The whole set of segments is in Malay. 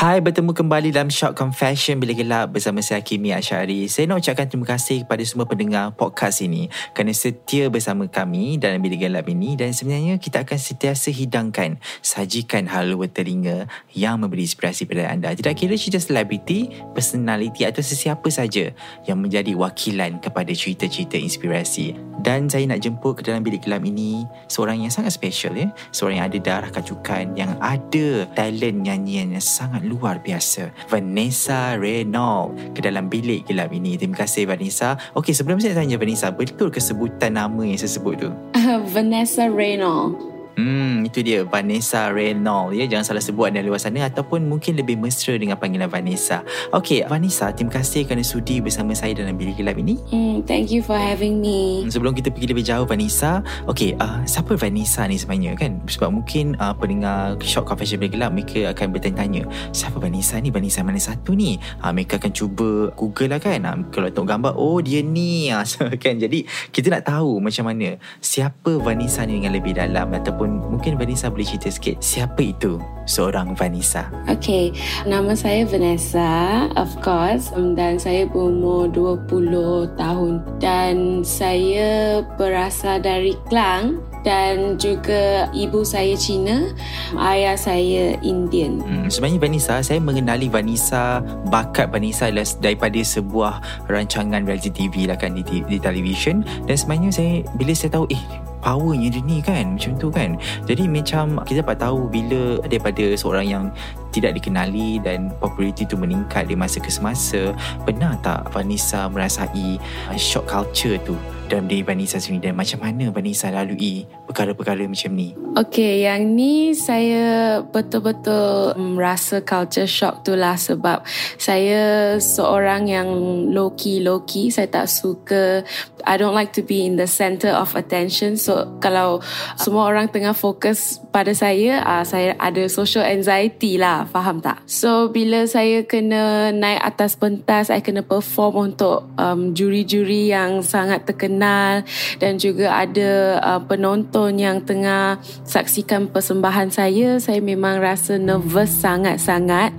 Hai, bertemu kembali dalam Shock Confession Bila Gelap bersama saya Kimi Asyari. Saya nak ucapkan terima kasih kepada semua pendengar podcast ini kerana setia bersama kami dalam Bila Gelap ini dan sebenarnya kita akan sentiasa hidangkan, sajikan hal telinga yang memberi inspirasi pada anda. Tidak kira cerita selebriti, personality atau sesiapa saja yang menjadi wakilan kepada cerita-cerita inspirasi. Dan saya nak jemput ke dalam Bilik Gelap ini seorang yang sangat special ya. Seorang yang ada darah kacukan, yang ada talent nyanyian yang sangat luar biasa. Vanessa Renault ke dalam bilik gelap ini. Terima kasih Vanessa. Okey sebelum saya tanya Vanessa betul ke sebutan nama yang saya sebut tu? Uh, Vanessa Renault Hmm, itu dia Vanessa Reynolds ya. Jangan salah sebut anda luar sana ataupun mungkin lebih mesra dengan panggilan Vanessa. Okey, Vanessa, terima kasih kerana sudi bersama saya dalam bilik gelap ini. Hmm, thank you for having me. Hmm, sebelum kita pergi lebih jauh Vanessa, okey, uh, siapa Vanessa ni sebenarnya kan? Sebab mungkin uh, pendengar Shock Confession Bilik Gelap mereka akan bertanya-tanya, siapa Vanessa ni? Vanessa mana satu ni? Uh, mereka akan cuba Google lah kan. Uh, kalau tengok gambar, oh dia ni uh, kan. Jadi, kita nak tahu macam mana siapa Vanessa ni dengan lebih dalam ataupun mungkin Vanessa boleh cerita sikit siapa itu seorang Vanessa? Okay, nama saya Vanessa of course um, dan saya berumur 20 tahun. Dan saya berasal dari Klang dan juga ibu saya Cina, ayah saya Indian. Hmm, sebenarnya Vanessa, saya mengenali Vanessa, bakat Vanessa adalah daripada sebuah rancangan reality TV lah kan di, di television dan sebenarnya saya bila saya tahu eh powernya dia ni kan macam tu kan. Jadi macam kita dapat tahu bila daripada seorang yang tidak dikenali dan populariti tu meningkat di masa ke semasa pernah tak Vanessa merasai shock culture tu dalam diri Vanessa sendiri dan macam mana Vanessa lalui perkara-perkara macam ni Okay, yang ni saya betul-betul merasa culture shock tu lah sebab saya seorang yang low-key, low-key. Saya tak suka, I don't like to be in the center of attention. So, kalau semua orang tengah fokus pada saya, uh, saya ada social anxiety lah, faham tak? So, bila saya kena naik atas pentas, saya kena perform untuk um, juri-juri yang sangat terkenal dan juga ada uh, penonton yang tengah saksikan persembahan saya, saya memang rasa nervous sangat-sangat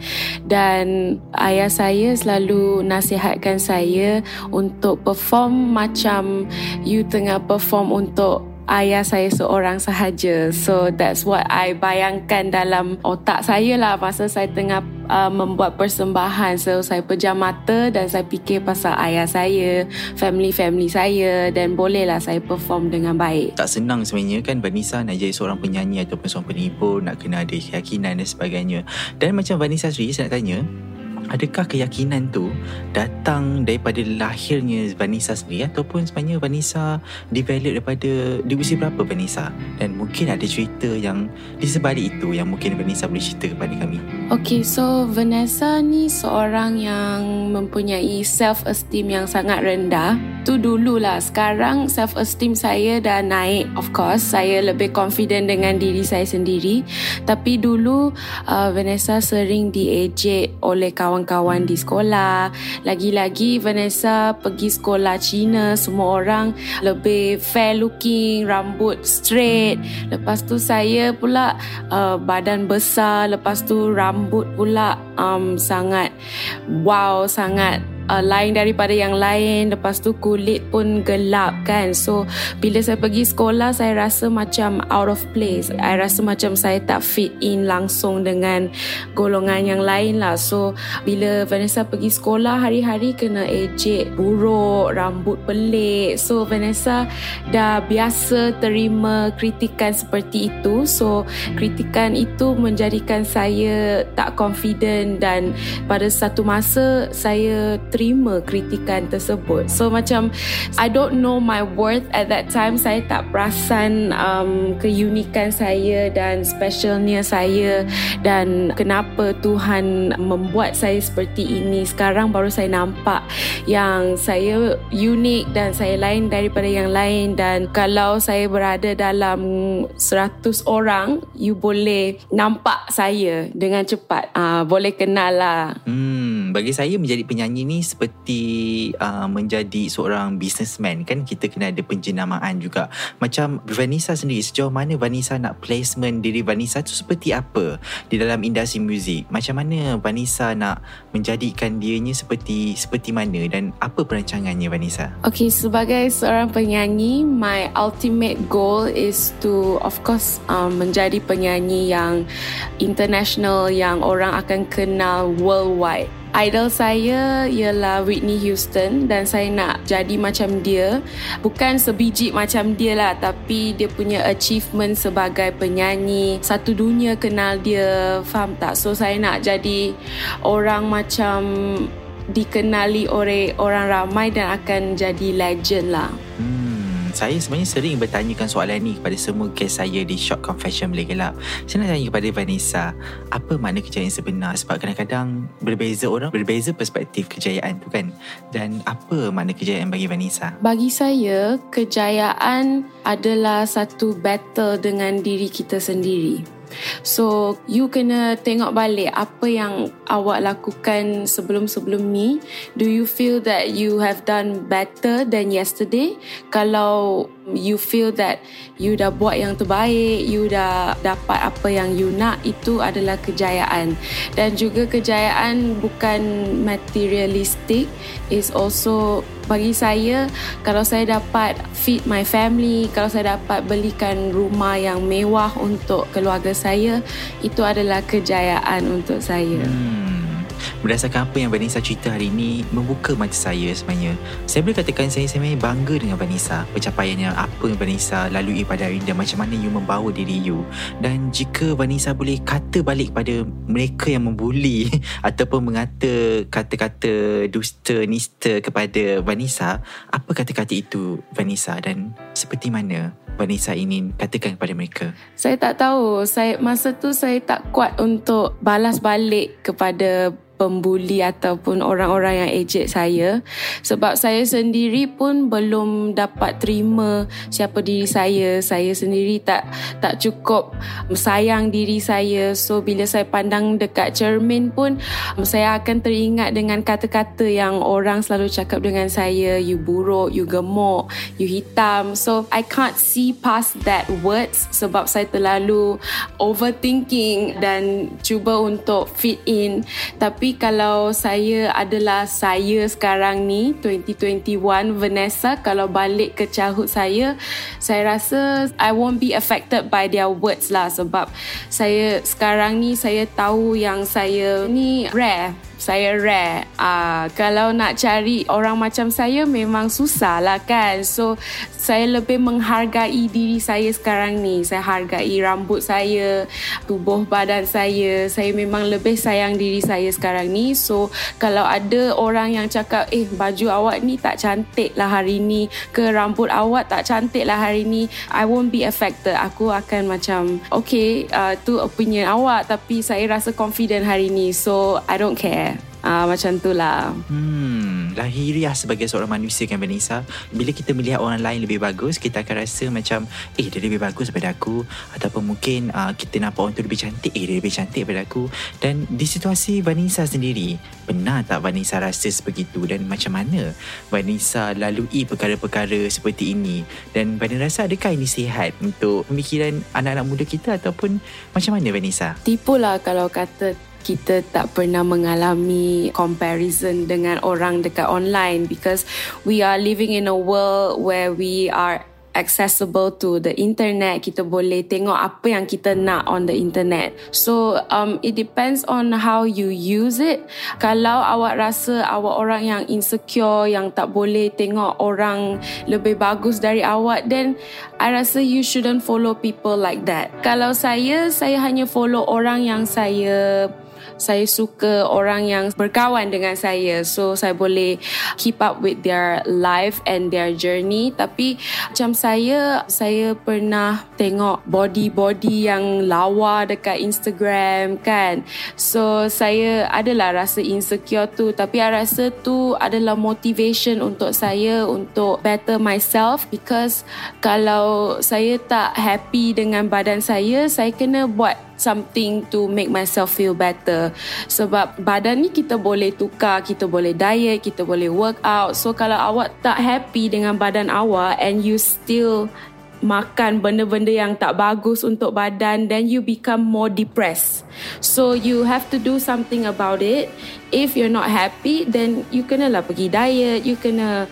dan ayah saya selalu nasihatkan saya untuk perform macam you tengah perform untuk ayah saya seorang sahaja. So that's what I bayangkan dalam otak saya lah masa saya tengah uh, membuat persembahan. So saya pejam mata dan saya fikir pasal ayah saya, family-family saya dan bolehlah saya perform dengan baik. Tak senang sebenarnya kan Vanessa nak jadi seorang penyanyi ataupun seorang penibur, nak kena ada keyakinan dan sebagainya. Dan macam Vanessa sendiri saya nak tanya, adakah keyakinan tu datang daripada lahirnya Vanessa sendiri? Ataupun sebenarnya Vanessa develop daripada di usia berapa Vanessa? Dan mungkin ada cerita yang di sebalik itu yang mungkin Vanessa boleh cerita kepada kami Okay so Vanessa ni seorang yang mempunyai self esteem yang sangat rendah. Tu dululah sekarang self esteem saya dah naik of course. Saya lebih confident dengan diri saya sendiri. Tapi dulu uh, Vanessa sering diejek oleh kawan kawan-kawan di sekolah. Lagi-lagi Vanessa pergi sekolah Cina, semua orang lebih fair looking, rambut straight. Lepas tu saya pula uh, badan besar, lepas tu rambut pula um, sangat wow, sangat uh, lain daripada yang lain. Lepas tu kulit pun gelap kan? So bila saya pergi sekolah saya rasa macam out of place. I rasa macam saya tak fit in langsung dengan golongan yang lain lah. So bila Vanessa pergi sekolah hari-hari kena ejek buruk rambut pelik. So Vanessa dah biasa terima kritikan seperti itu. So kritikan itu menjadikan saya tak confident dan pada satu masa saya terima kritikan tersebut. So macam I don't know my worth at that time. Saya tak perasan um, keunikan saya dan specialnya saya dan kenapa Tuhan membuat saya seperti ini. Sekarang baru saya nampak yang saya unik dan saya lain daripada yang lain dan kalau saya berada dalam 100 orang, you boleh nampak saya dengan cepat. Uh, boleh kenal lah. Hmm, bagi saya menjadi penyanyi ni seperti uh, menjadi seorang businessman kan kita kena ada penjenamaan juga. Macam Vanessa sendiri sejauh mana Vanessa nak placement diri Vanessa tu seperti apa di dalam industri muzik? Macam mana Vanessa nak menjadikan dianya seperti seperti mana dan apa perancangannya Vanessa? Okay, sebagai seorang penyanyi, my ultimate goal is to of course um, menjadi penyanyi yang international yang orang akan kenal worldwide. Idol saya ialah Whitney Houston dan saya nak jadi macam dia. Bukan sebiji macam dia lah tapi dia punya achievement sebagai penyanyi. Satu dunia kenal dia, faham tak? So saya nak jadi orang macam dikenali oleh orang ramai dan akan jadi legend lah. Hmm saya sebenarnya sering bertanyakan soalan ni kepada semua guest saya di Short Confession Boleh Gelap. Saya nak tanya kepada Vanessa, apa makna kejayaan sebenar? Sebab kadang-kadang berbeza orang, berbeza perspektif kejayaan tu kan. Dan apa makna kejayaan bagi Vanessa? Bagi saya, kejayaan adalah satu battle dengan diri kita sendiri. So you kena tengok balik apa yang awak lakukan sebelum-sebelum ni. Do you feel that you have done better than yesterday? Kalau you feel that you dah buat yang terbaik, you dah dapat apa yang you nak, itu adalah kejayaan. Dan juga kejayaan bukan materialistik, is also bagi saya kalau saya dapat feed my family, kalau saya dapat belikan rumah yang mewah untuk keluarga saya, itu adalah kejayaan untuk saya. Hmm. Berdasarkan apa yang Vanessa cerita hari ini Membuka mata saya sebenarnya Saya boleh katakan saya sebenarnya bangga dengan Vanessa Pencapaian yang apa yang Vanessa lalui pada hari ini Dan macam mana you membawa diri you Dan jika Vanessa boleh kata balik pada mereka yang membuli Ataupun mengata kata-kata dusta, nista kepada Vanessa Apa kata-kata itu Vanessa dan seperti mana Vanessa ingin katakan kepada mereka? Saya tak tahu. Saya masa tu saya tak kuat untuk balas balik kepada pembuli ataupun orang-orang yang ejek saya. Sebab saya sendiri pun belum dapat terima siapa diri saya. Saya sendiri tak tak cukup sayang diri saya. So bila saya pandang dekat cermin pun saya akan teringat dengan kata-kata yang orang selalu cakap dengan saya you buruk you gemuk you hitam. So I can't see past that words sebab saya terlalu overthinking dan cuba untuk fit in. Tapi kalau saya adalah saya sekarang ni 2021 Vanessa kalau balik ke childhood saya saya rasa I won't be affected by their words lah sebab saya sekarang ni saya tahu yang saya ni rare saya rare. Uh, kalau nak cari orang macam saya memang susah lah kan. So saya lebih menghargai diri saya sekarang ni. Saya hargai rambut saya, tubuh badan saya. Saya memang lebih sayang diri saya sekarang ni. So kalau ada orang yang cakap eh baju awak ni tak cantik lah hari ni ke rambut awak tak cantik lah hari ni. I won't be affected. Aku akan macam okay uh, tu opinion awak tapi saya rasa confident hari ni. So I don't care. Ah uh, macam tu lah. Hmm, lahiriah sebagai seorang manusia kan Vanessa. Bila kita melihat orang lain lebih bagus, kita akan rasa macam eh dia lebih bagus daripada aku ataupun mungkin uh, kita nampak orang tu lebih cantik, eh dia lebih cantik daripada aku. Dan di situasi Vanessa sendiri, benar tak Vanessa rasa sebegitu dan macam mana Vanessa lalui perkara-perkara seperti ini dan Vanessa rasa adakah ini sihat untuk pemikiran anak-anak muda kita ataupun macam mana Vanessa? Tipulah kalau kata kita tak pernah mengalami comparison dengan orang dekat online because we are living in a world where we are accessible to the internet. Kita boleh tengok apa yang kita nak on the internet. So um it depends on how you use it. Kalau awak rasa awak orang yang insecure yang tak boleh tengok orang lebih bagus dari awak then i rasa you shouldn't follow people like that. Kalau saya saya hanya follow orang yang saya saya suka orang yang berkawan dengan saya. So saya boleh keep up with their life and their journey. Tapi macam saya saya pernah tengok body-body yang lawa dekat Instagram kan? So saya adalah rasa insecure tu. Tapi saya rasa tu adalah motivation untuk saya untuk better myself. Because kalau saya tak happy dengan badan saya saya kena buat something to make myself feel better. Sebab badan ni kita boleh tukar kita boleh diet kita boleh work out. So kalau awak tak happy dengan badan awak and you still makan benda-benda yang tak bagus untuk badan then you become more depressed. So you have to do something about it. If you're not happy then you kena lah pergi diet you kena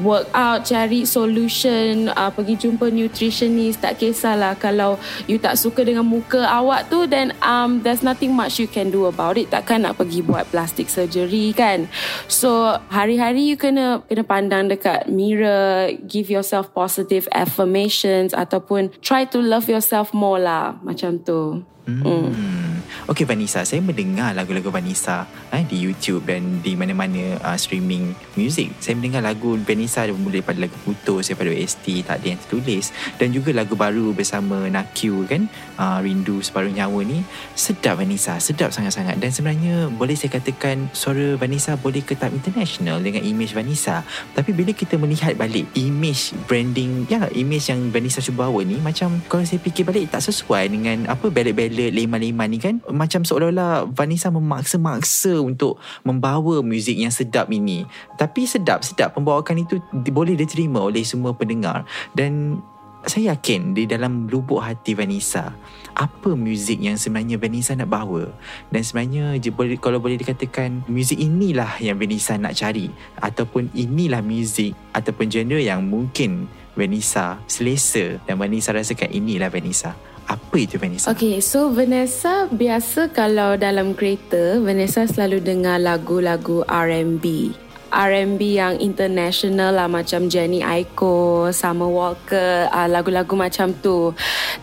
work out cari solution uh, pergi jumpa nutritionist tak kisahlah. Kalau you tak suka dengan muka awak tu then um, there's nothing much you can do about it. Takkan nak pergi buat plastic surgery kan? So hari-hari you kena kena pandang dekat mirror give yourself positive affirmations ataupun try to love yourself more lah macam tu Hmm. Mm. Okay Vanessa, saya mendengar lagu-lagu Vanessa eh, di YouTube dan di mana-mana uh, streaming music. Saya mendengar lagu Vanessa mulai daripada lagu Putus, daripada OST, Tak ada yang tertulis dan juga lagu baru bersama Nakyu kan, uh, Rindu Separuh Nyawa ni. Sedap Vanessa, sedap sangat-sangat dan sebenarnya boleh saya katakan suara Vanessa boleh ke tahap international dengan image Vanessa. Tapi bila kita melihat balik image branding, ya image yang Vanessa cuba bawa ni macam kalau saya fikir balik tak sesuai dengan apa ballad-ballad ballad Leman-Leman ni kan? Macam seolah-olah Vanessa memaksa-maksa untuk membawa muzik yang sedap ini. Tapi sedap-sedap pembawakan itu boleh diterima oleh semua pendengar. Dan saya yakin di dalam lubuk hati Vanessa apa muzik yang sebenarnya Vanessa nak bawa? Dan sebenarnya boleh kalau boleh dikatakan muzik inilah yang Vanessa nak cari. Ataupun inilah muzik ataupun genre yang mungkin Vanessa selesa. Dan Vanessa rasakan inilah Vanessa apa itu Vanessa? Okay, so Vanessa biasa kalau dalam kereta, Vanessa selalu dengar lagu-lagu R&B. R&B yang international lah macam Jenny Aiko, Summer Walker, uh, lagu-lagu macam tu.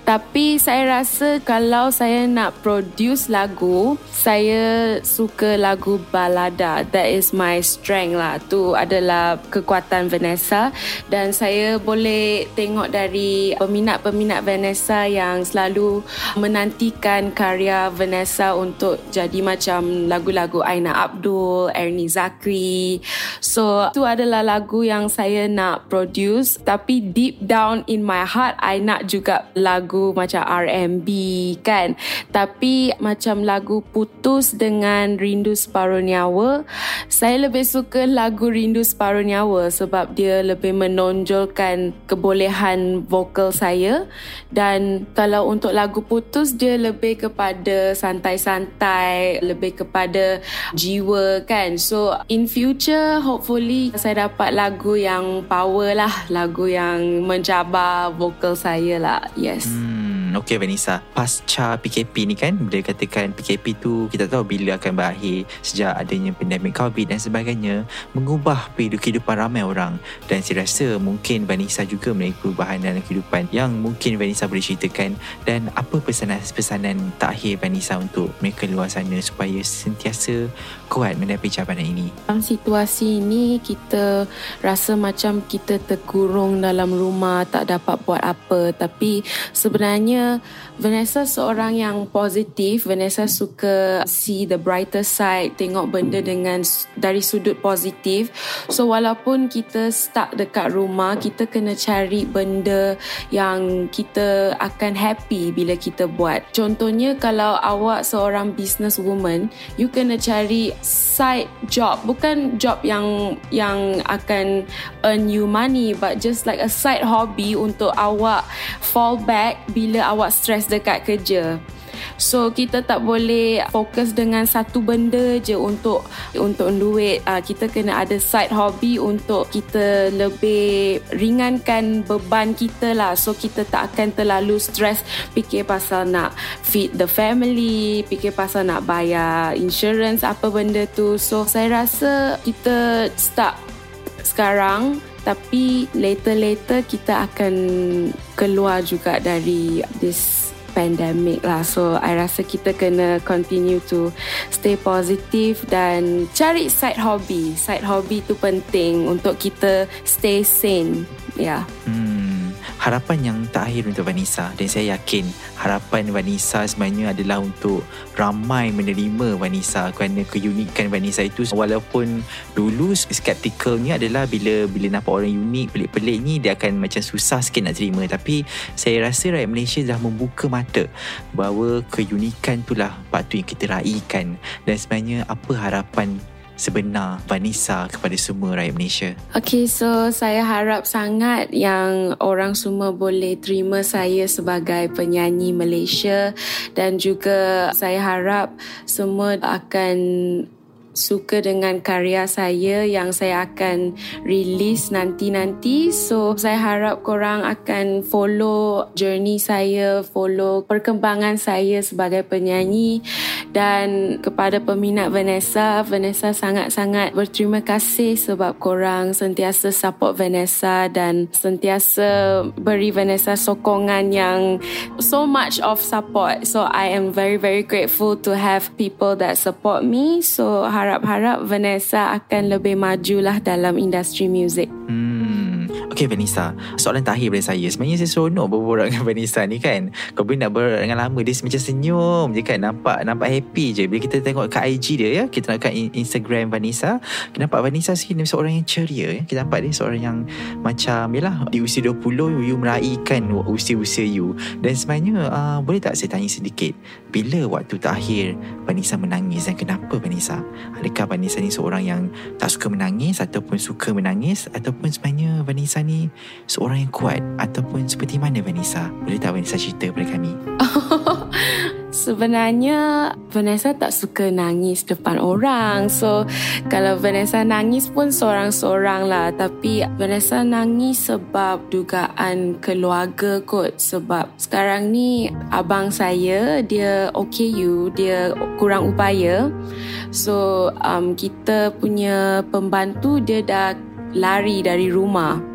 Tapi saya rasa kalau saya nak produce lagu, saya suka lagu balada. That is my strength lah. Tu adalah kekuatan Vanessa dan saya boleh tengok dari peminat-peminat Vanessa yang selalu menantikan karya Vanessa untuk jadi macam lagu-lagu Aina Abdul, Ernie Zakri, So tu adalah lagu yang saya nak produce tapi deep down in my heart I nak juga lagu macam R&B kan. Tapi macam lagu Putus dengan Rindu Separuh Nyawa, saya lebih suka lagu Rindu Separuh Nyawa sebab dia lebih menonjolkan kebolehan vokal saya dan kalau untuk lagu Putus dia lebih kepada santai-santai, lebih kepada jiwa kan. So in future hopefully saya dapat lagu yang power lah lagu yang mencabar vokal saya lah yes hmm. Okay Vanessa. Pasca PKP ni kan Bila katakan PKP tu Kita tahu bila akan berakhir Sejak adanya pandemik COVID dan sebagainya Mengubah kehidupan ramai orang. Dan saya rasa mungkin Vanessa juga memiliki perubahan dalam kehidupan Yang mungkin Vanessa boleh ceritakan Dan apa pesanan-pesanan terakhir Vanessa Untuk mereka luar sana Supaya sentiasa kuat menghadapi cabaran ini? Dalam situasi ini Kita rasa macam kita terkurung dalam rumah Tak dapat buat apa. Tapi sebenarnya Vanessa seorang yang positif. Vanessa suka see the brighter side, tengok benda dengan dari sudut positif. So walaupun kita stuck dekat rumah, kita kena cari benda yang kita akan happy bila kita buat. Contohnya kalau awak seorang business woman, you kena cari side job, bukan job yang yang akan earn you money but just like a side hobby untuk awak fall back bila awak stress dekat kerja. So kita tak boleh fokus dengan satu benda je untuk untuk duit. Uh, kita kena ada side hobby untuk kita lebih ringankan beban kita lah. So kita tak akan terlalu stress fikir pasal nak feed the family, fikir pasal nak bayar insurance apa benda tu. So saya rasa kita start sekarang tapi later-later kita akan keluar juga dari this pandemic lah. So I rasa kita kena continue to stay positive dan cari side hobby. Side hobby tu penting untuk kita stay sane. Yeah. hmm harapan yang terakhir untuk Vanessa. Dan saya yakin harapan Vanessa sebenarnya adalah untuk ramai menerima Vanessa kerana keunikan Vanessa itu. Walaupun dulu skeptikalnya adalah bila bila nampak orang unik pelik-pelik ni dia akan macam susah sikit nak terima. Tapi saya rasa rakyat Malaysia dah membuka mata bahawa keunikan itulah patut kita raikan. Dan sebenarnya apa harapan sebenar Vanessa kepada semua rakyat Malaysia? Okay, so saya harap sangat yang orang semua boleh terima saya sebagai penyanyi Malaysia dan juga saya harap semua akan suka dengan karya saya yang saya akan release nanti-nanti. So, saya harap korang akan follow journey saya, follow perkembangan saya sebagai penyanyi dan kepada peminat Vanessa, Vanessa sangat-sangat berterima kasih sebab korang sentiasa support Vanessa dan sentiasa beri Vanessa sokongan yang so much of support. So, I am very very grateful to have people that support me. So, harap harap-harap Vanessa akan lebih majulah dalam industri muzik. Hmm. Okay Vanessa, soalan terakhir dari saya. Sebenarnya saya seronok berbual dengan Vanessa ni kan. Kau boleh nak berbual dengan lama. Dia macam senyum je kan. Nampak nampak happy je. Bila kita tengok kat IG dia ya. Kita nak kat Instagram Vanessa. Nampak Vanessa sini seorang yang ceria. Ya. Kita nampak dia seorang yang macam yalah. Di usia 20, you meraihkan usia-usia you. Dan sebenarnya uh, boleh tak saya tanya sedikit. Bila waktu terakhir Vanessa menangis dan kenapa Vanessa? Adakah Vanessa ni seorang yang tak suka menangis ataupun suka menangis ataupun sebenarnya Vanessa ni seorang yang kuat ataupun seperti mana Vanessa? Boleh tak Vanessa cerita kepada kami? Sebenarnya Vanessa tak suka nangis depan orang. So kalau Vanessa nangis pun seorang-seorang lah. Tapi Vanessa nangis sebab dugaan keluarga kot. Sebab sekarang ni abang saya dia OKU Dia kurang upaya. So um, kita punya pembantu dia dah lari dari rumah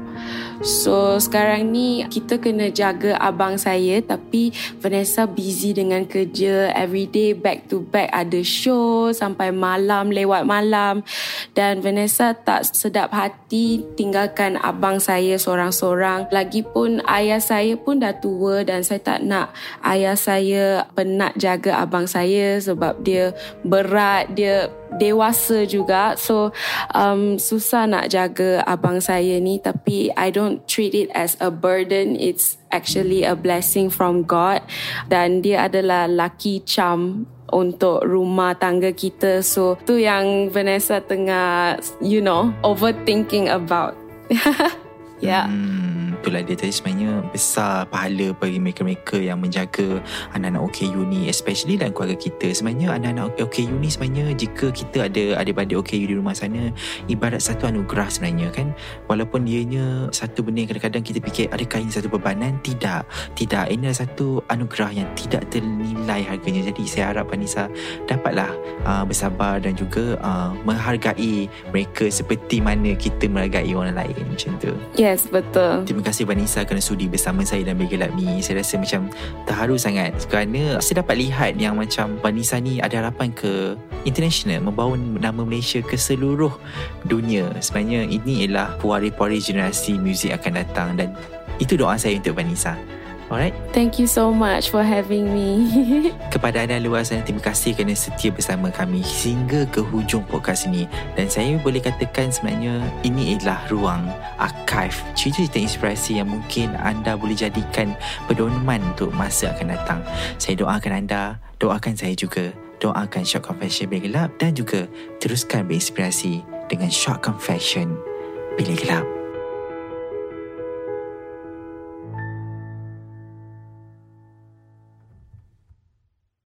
So sekarang ni kita kena jaga abang saya. Tapi Vanessa busy dengan kerja everyday back to back. Ada show sampai malam lewat malam. Dan Vanessa tak sedap hati tinggalkan abang saya seorang-seorang. Lagipun ayah saya pun dah tua dan saya tak nak ayah saya penat jaga abang saya sebab dia berat dia dewasa juga. So um, susah nak jaga abang saya ni. Tapi I don't treat it as a burden. It's actually a blessing from God. Dan dia adalah lucky charm untuk rumah tangga kita. So tu yang Vanessa tengah you know overthinking about yeah hmm itulah dia. Tadi sebenarnya besar pahala bagi mereka-mereka yang menjaga anak-anak OKU ni especially dalam keluarga kita. Sebenarnya anak-anak OKU ni sebenarnya jika kita ada adik-adik OKU di rumah sana ibarat satu anugerah sebenarnya kan? Walaupun ianya satu benda yang kadang-kadang kita fikir adakah ini satu bebanan? Tidak. Tidak. Ini adalah satu anugerah yang tidak ternilai harganya. Jadi saya harap Vanessa dapatlah uh, bersabar dan juga uh, menghargai mereka seperti mana kita menghargai orang lain. Macam tu yes betul terima kasih Vanessa kerana sudi bersama saya dan Begelap ni. Saya rasa macam terharu sangat kerana saya dapat lihat yang macam Vanessa ni ada harapan ke international membawa nama Malaysia ke seluruh dunia. Sebenarnya ini ialah puari-puari generasi muzik akan datang dan itu doa saya untuk Vanessa. Alright. Thank you so much for having me. Kepada anda luar sana, terima kasih kerana setia bersama kami hingga ke hujung podcast ini. Dan saya boleh katakan sebenarnya ini adalah ruang archive cerita-cerita inspirasi yang mungkin anda boleh jadikan pedoman untuk masa akan datang. Saya doakan anda, doakan saya juga. Doakan Short Confession Bilik Gelap dan juga teruskan berinspirasi dengan Short Confession Bilik Gelap.